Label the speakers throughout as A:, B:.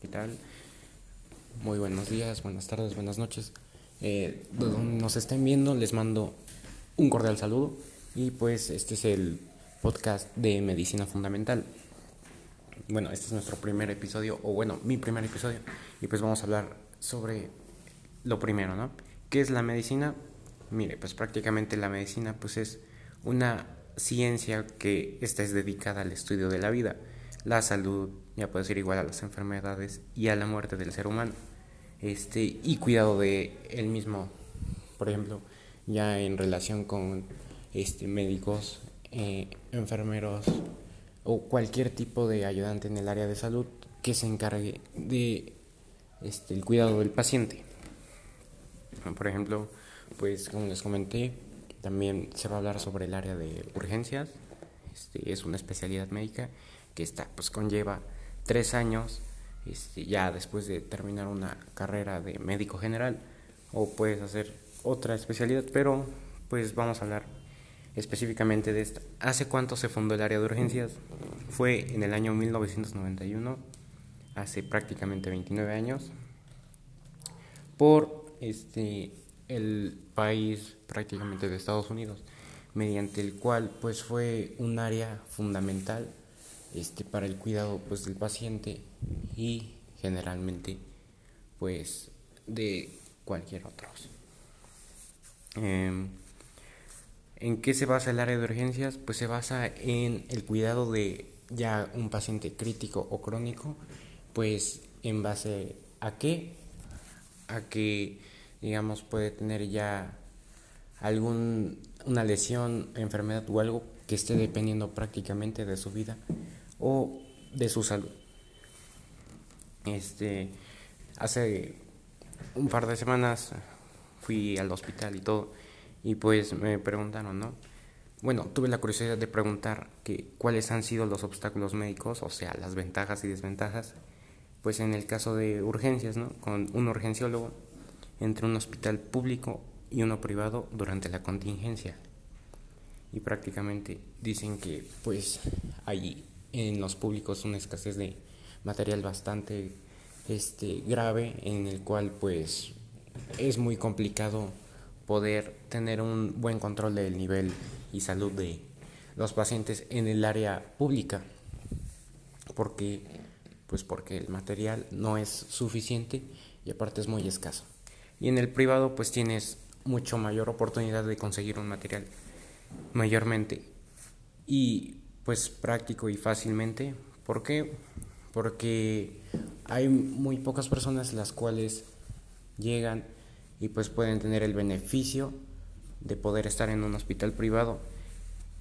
A: ¿Qué tal? Muy buenos días, buenas tardes, buenas noches. Eh, donde nos estén viendo, les mando un cordial saludo. Y pues este es el podcast de Medicina Fundamental. Bueno, este es nuestro primer episodio, o bueno, mi primer episodio. Y pues vamos a hablar sobre lo primero, ¿no? ¿Qué es la medicina? Mire, pues prácticamente la medicina pues es una ciencia que esta es dedicada al estudio de la vida, la salud, ya puede ser igual a las enfermedades y a la muerte del ser humano. Este, y cuidado de él mismo, por ejemplo, ya en relación con este, médicos, eh, enfermeros o cualquier tipo de ayudante en el área de salud que se encargue de este, el cuidado del paciente. Por ejemplo, pues como les comenté, también se va a hablar sobre el área de urgencias. Este, es una especialidad médica que está, pues conlleva tres años este, ya después de terminar una carrera de médico general o puedes hacer otra especialidad, pero pues vamos a hablar específicamente de esta. ¿Hace cuánto se fundó el área de urgencias? Fue en el año 1991, hace prácticamente 29 años, por este el país prácticamente de Estados Unidos, mediante el cual pues fue un área fundamental este, para el cuidado pues del paciente y generalmente pues de cualquier otro. Em, ¿En qué se basa el área de urgencias? Pues se basa en el cuidado de ya un paciente crítico o crónico, pues en base a qué? A que digamos, puede tener ya algún una lesión, enfermedad o algo que esté dependiendo prácticamente de su vida o de su salud. Este, hace un par de semanas fui al hospital y todo y pues me preguntaron, ¿no? Bueno, tuve la curiosidad de preguntar que cuáles han sido los obstáculos médicos, o sea, las ventajas y desventajas, pues en el caso de urgencias, ¿no? Con un urgenciólogo entre un hospital público y uno privado durante la contingencia. Y prácticamente dicen que pues hay en los públicos una escasez de material bastante este grave en el cual pues es muy complicado poder tener un buen control del nivel y salud de los pacientes en el área pública. Porque pues porque el material no es suficiente y aparte es muy escaso. Y en el privado pues tienes mucho mayor oportunidad de conseguir un material mayormente. Y pues práctico y fácilmente. ¿Por qué? Porque hay muy pocas personas las cuales llegan y pues pueden tener el beneficio de poder estar en un hospital privado.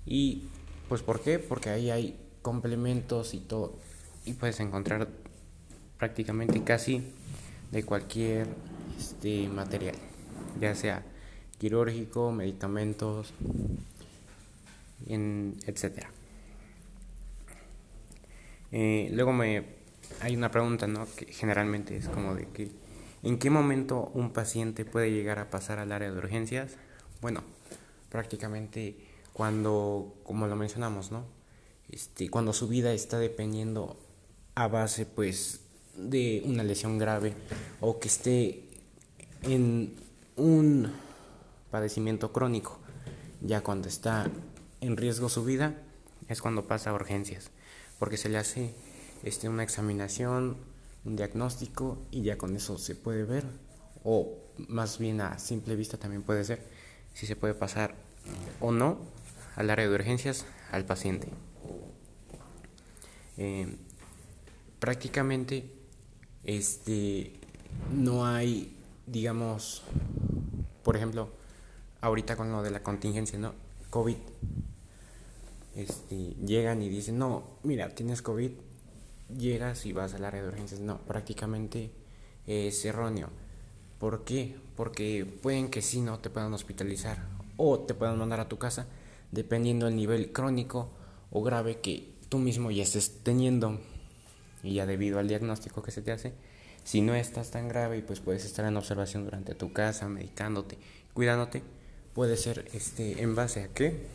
A: Y pues ¿por qué? Porque ahí hay complementos y todo. Y puedes encontrar prácticamente casi de cualquier este material, ya sea quirúrgico, medicamentos, en, etcétera. Eh, luego me hay una pregunta, ¿no? Que generalmente es como de que ¿en qué momento un paciente puede llegar a pasar al área de urgencias? Bueno, prácticamente cuando, como lo mencionamos, ¿no? Este, cuando su vida está dependiendo a base, pues, de una lesión grave o que esté en un padecimiento crónico. Ya cuando está en riesgo su vida es cuando pasa a urgencias, porque se le hace este, una examinación, un diagnóstico y ya con eso se puede ver, o más bien a simple vista también puede ser, si se puede pasar o no al área de urgencias al paciente. Eh, prácticamente este, no hay digamos, por ejemplo, ahorita con lo de la contingencia, ¿no? COVID, este, llegan y dicen, no, mira, tienes COVID, llegas y vas al área de urgencias. No, prácticamente es erróneo. ¿Por qué? Porque pueden que sí no te puedan hospitalizar o te puedan mandar a tu casa, dependiendo del nivel crónico o grave que tú mismo ya estés teniendo y ya debido al diagnóstico que se te hace si no estás tan grave y pues puedes estar en observación durante tu casa, medicándote, cuidándote, puede ser este en base a qué?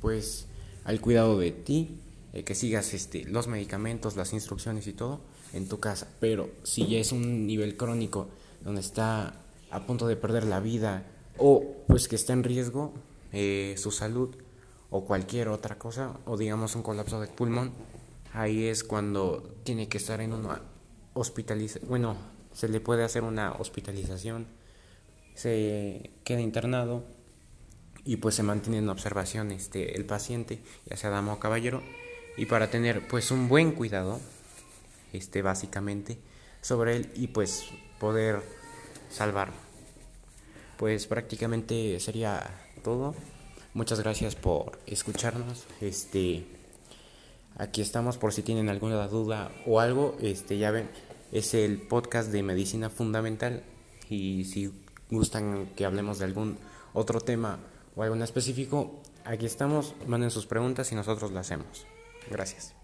A: Pues al cuidado de ti, que sigas este los medicamentos, las instrucciones y todo en tu casa. Pero si ya es un nivel crónico donde está a punto de perder la vida o pues que está en riesgo eh, su salud o cualquier otra cosa o digamos un colapso de pulmón, ahí es cuando tiene que estar en una hospitalización, bueno, se le puede hacer una hospitalización, se queda internado y pues se mantiene en observación este el paciente, ya sea dama o caballero, y para tener pues un buen cuidado este básicamente sobre él y pues poder salvarlo. Pues prácticamente sería todo. Muchas gracias por escucharnos. Este aquí estamos por si tienen alguna duda o algo, este ya ven, es el podcast de medicina fundamental y si gustan que hablemos de algún otro tema o algo en específico, aquí estamos, manden sus preguntas y nosotros las hacemos. Gracias.